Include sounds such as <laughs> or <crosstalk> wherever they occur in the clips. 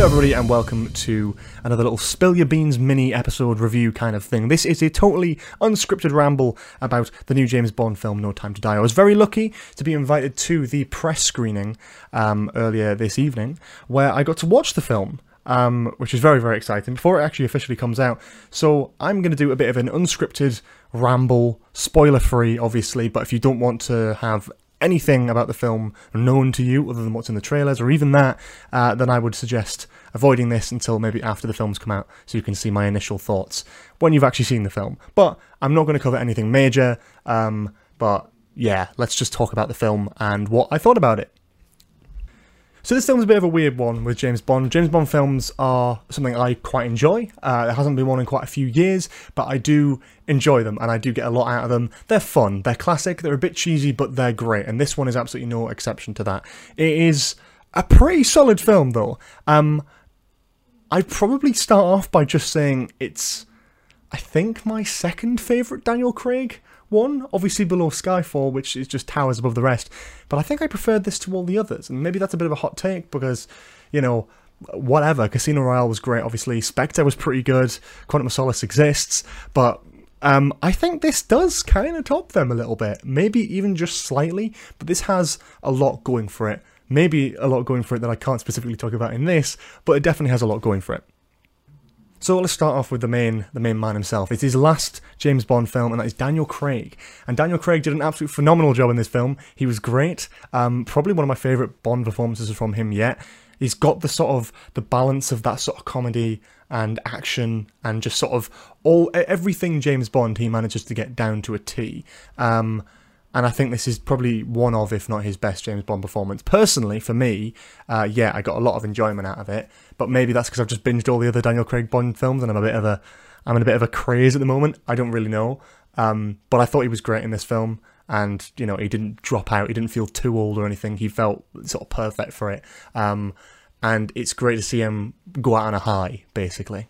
Hello, everybody, and welcome to another little Spill Your Beans mini episode review kind of thing. This is a totally unscripted ramble about the new James Bond film, No Time to Die. I was very lucky to be invited to the press screening um, earlier this evening, where I got to watch the film. Um, which is very, very exciting before it actually officially comes out. So, I'm going to do a bit of an unscripted ramble, spoiler free, obviously, but if you don't want to have anything about the film known to you other than what's in the trailers or even that, uh, then I would suggest avoiding this until maybe after the films come out so you can see my initial thoughts when you've actually seen the film. But I'm not going to cover anything major, um, but yeah, let's just talk about the film and what I thought about it. So this film's a bit of a weird one with James Bond. James Bond films are something I quite enjoy. Uh, there hasn't been one in quite a few years, but I do enjoy them and I do get a lot out of them. They're fun, they're classic, they're a bit cheesy, but they're great. And this one is absolutely no exception to that. It is a pretty solid film, though. Um, I'd probably start off by just saying it's, I think, my second favourite Daniel Craig one, obviously below Skyfall, which is just towers above the rest. But I think I preferred this to all the others, and maybe that's a bit of a hot take because, you know, whatever. Casino Royale was great, obviously. Spectre was pretty good. Quantum of Solace exists, but um, I think this does kind of top them a little bit, maybe even just slightly. But this has a lot going for it. Maybe a lot going for it that I can't specifically talk about in this, but it definitely has a lot going for it. So let's start off with the main the main man himself. It's his last James Bond film, and that is Daniel Craig. And Daniel Craig did an absolute phenomenal job in this film. He was great. Um, probably one of my favourite Bond performances from him yet. He's got the sort of the balance of that sort of comedy and action and just sort of all everything James Bond he manages to get down to a T. Um, and I think this is probably one of, if not his best James Bond performance. Personally, for me, uh, yeah, I got a lot of enjoyment out of it. But maybe that's because I've just binged all the other Daniel Craig Bond films, and I'm a bit of a, I'm in a bit of a craze at the moment. I don't really know, um, but I thought he was great in this film, and you know, he didn't drop out. He didn't feel too old or anything. He felt sort of perfect for it, um, and it's great to see him go out on a high, basically.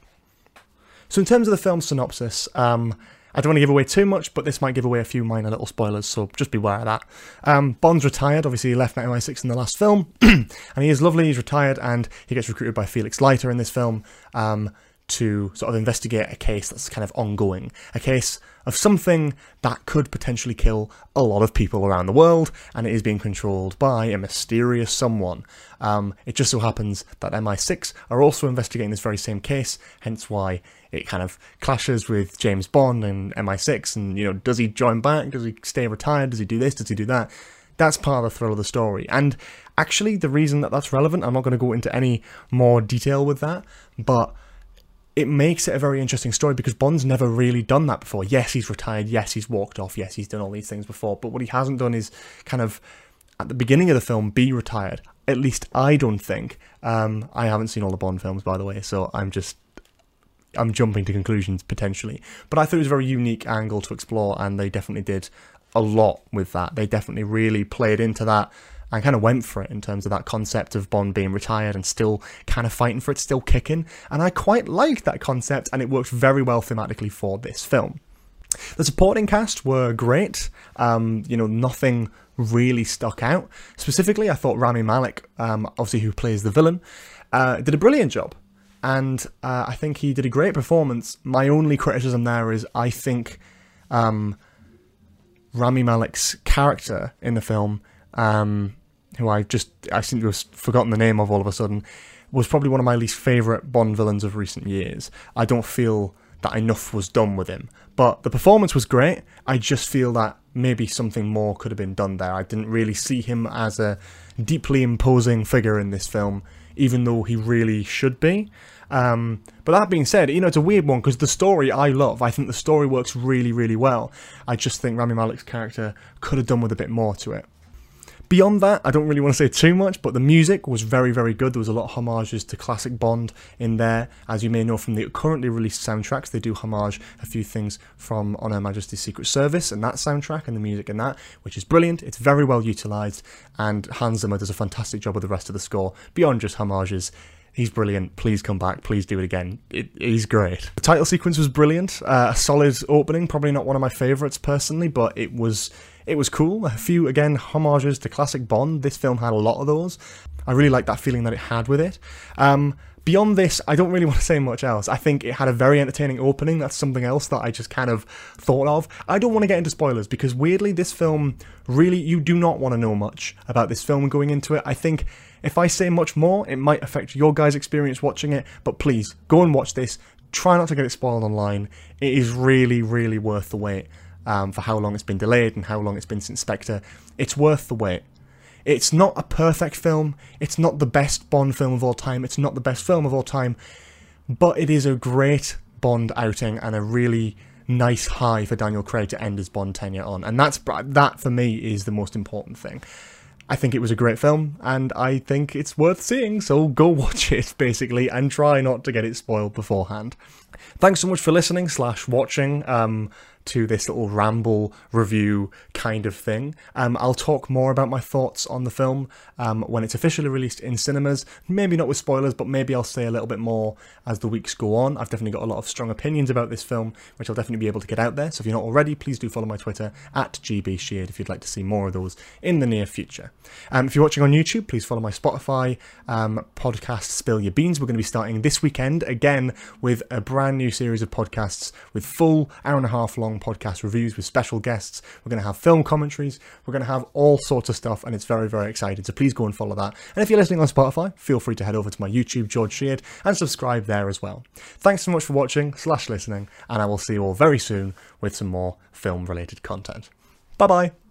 So in terms of the film synopsis, um, I don't want to give away too much, but this might give away a few minor little spoilers, so just beware of that. Um, Bond's retired, obviously he left 1996 in the last film, <clears throat> and he is lovely, he's retired, and he gets recruited by Felix Leiter in this film um, to sort of investigate a case that's kind of ongoing. A case of something that could potentially kill a lot of people around the world, and it is being controlled by a mysterious someone. Um, it just so happens that MI6 are also investigating this very same case, hence why it kind of clashes with James Bond and MI6. And you know, does he join back? Does he stay retired? Does he do this? Does he do that? That's part of the thrill of the story. And actually, the reason that that's relevant, I'm not going to go into any more detail with that, but it makes it a very interesting story because Bond's never really done that before. Yes, he's retired. Yes, he's walked off. Yes, he's done all these things before. But what he hasn't done is kind of at the beginning of the film be retired. At least I don't think. Um, I haven't seen all the Bond films, by the way, so I'm just I'm jumping to conclusions potentially. But I thought it was a very unique angle to explore, and they definitely did a lot with that. They definitely really played into that and kind of went for it in terms of that concept of Bond being retired and still kind of fighting for it, still kicking. And I quite liked that concept, and it worked very well thematically for this film. The supporting cast were great. Um, you know, nothing really stuck out. Specifically, I thought Rami Malek, um, obviously who plays the villain, uh, did a brilliant job and uh, I think he did a great performance. My only criticism there is I think um, Rami Malek's character in the film, um, who I just I seem to have forgotten the name of all of a sudden, was probably one of my least favourite Bond villains of recent years. I don't feel that enough was done with him, but the performance was great. I just feel that maybe something more could have been done there. I didn't really see him as a deeply imposing figure in this film even though he really should be. Um, but that being said, you know, it's a weird one because the story I love. I think the story works really, really well. I just think Rami Malek's character could have done with a bit more to it. Beyond that, I don't really want to say too much, but the music was very, very good. There was a lot of homages to classic Bond in there. As you may know from the currently released soundtracks, they do homage a few things from On Her Majesty's Secret Service and that soundtrack and the music in that, which is brilliant. It's very well utilised, and Hans Zimmer does a fantastic job with the rest of the score, beyond just homages. He's brilliant. Please come back. Please do it again. It, he's great. The title sequence was brilliant. Uh, a solid opening. Probably not one of my favourites personally, but it was it was cool. A few, again, homages to classic Bond. This film had a lot of those. I really like that feeling that it had with it. Um, beyond this, I don't really <laughs> want to say much else. I think it had a very entertaining opening. That's something else that I just kind of thought of. I don't want to get into spoilers because weirdly, this film really, you do not want to know much about this film going into it. I think if I say much more, it might affect your guys' experience watching it. But please, go and watch this. Try not to get it spoiled online. It is really, really worth the wait um, for how long it's been delayed and how long it's been since Spectre. It's worth the wait. It's not a perfect film. It's not the best Bond film of all time. It's not the best film of all time. But it is a great Bond outing and a really nice high for Daniel Craig to end his Bond tenure on. And that's that for me is the most important thing. I think it was a great film, and I think it's worth seeing, so go <laughs> watch it, basically, and try not to get it spoiled beforehand. Thanks so much for listening slash watching. Um, to this little ramble review kind of thing. Um, I'll talk more about my thoughts on the film um, when it's officially released in cinemas. Maybe not with spoilers, but maybe I'll say a little bit more as the weeks go on. I've definitely got a lot of strong opinions about this film, which I'll definitely be able to get out there. So if you're not already, please do follow my Twitter at GBSheard if you'd like to see more of those in the near future. Um, if you're watching on YouTube, please follow my Spotify um, podcast, Spill Your Beans. We're going to be starting this weekend again with a brand new series of podcasts with full hour and a half long podcast reviews with special guests. We're going to have film commentaries. We're going to have all sorts of stuff, and it's very, very exciting. So please go and follow that. And if you're listening on Spotify, feel free to head over to my YouTube, George Sheard, and subscribe there as well. Thanks so much for watching slash listening, and I will see you all very soon with some more film related content. Bye bye.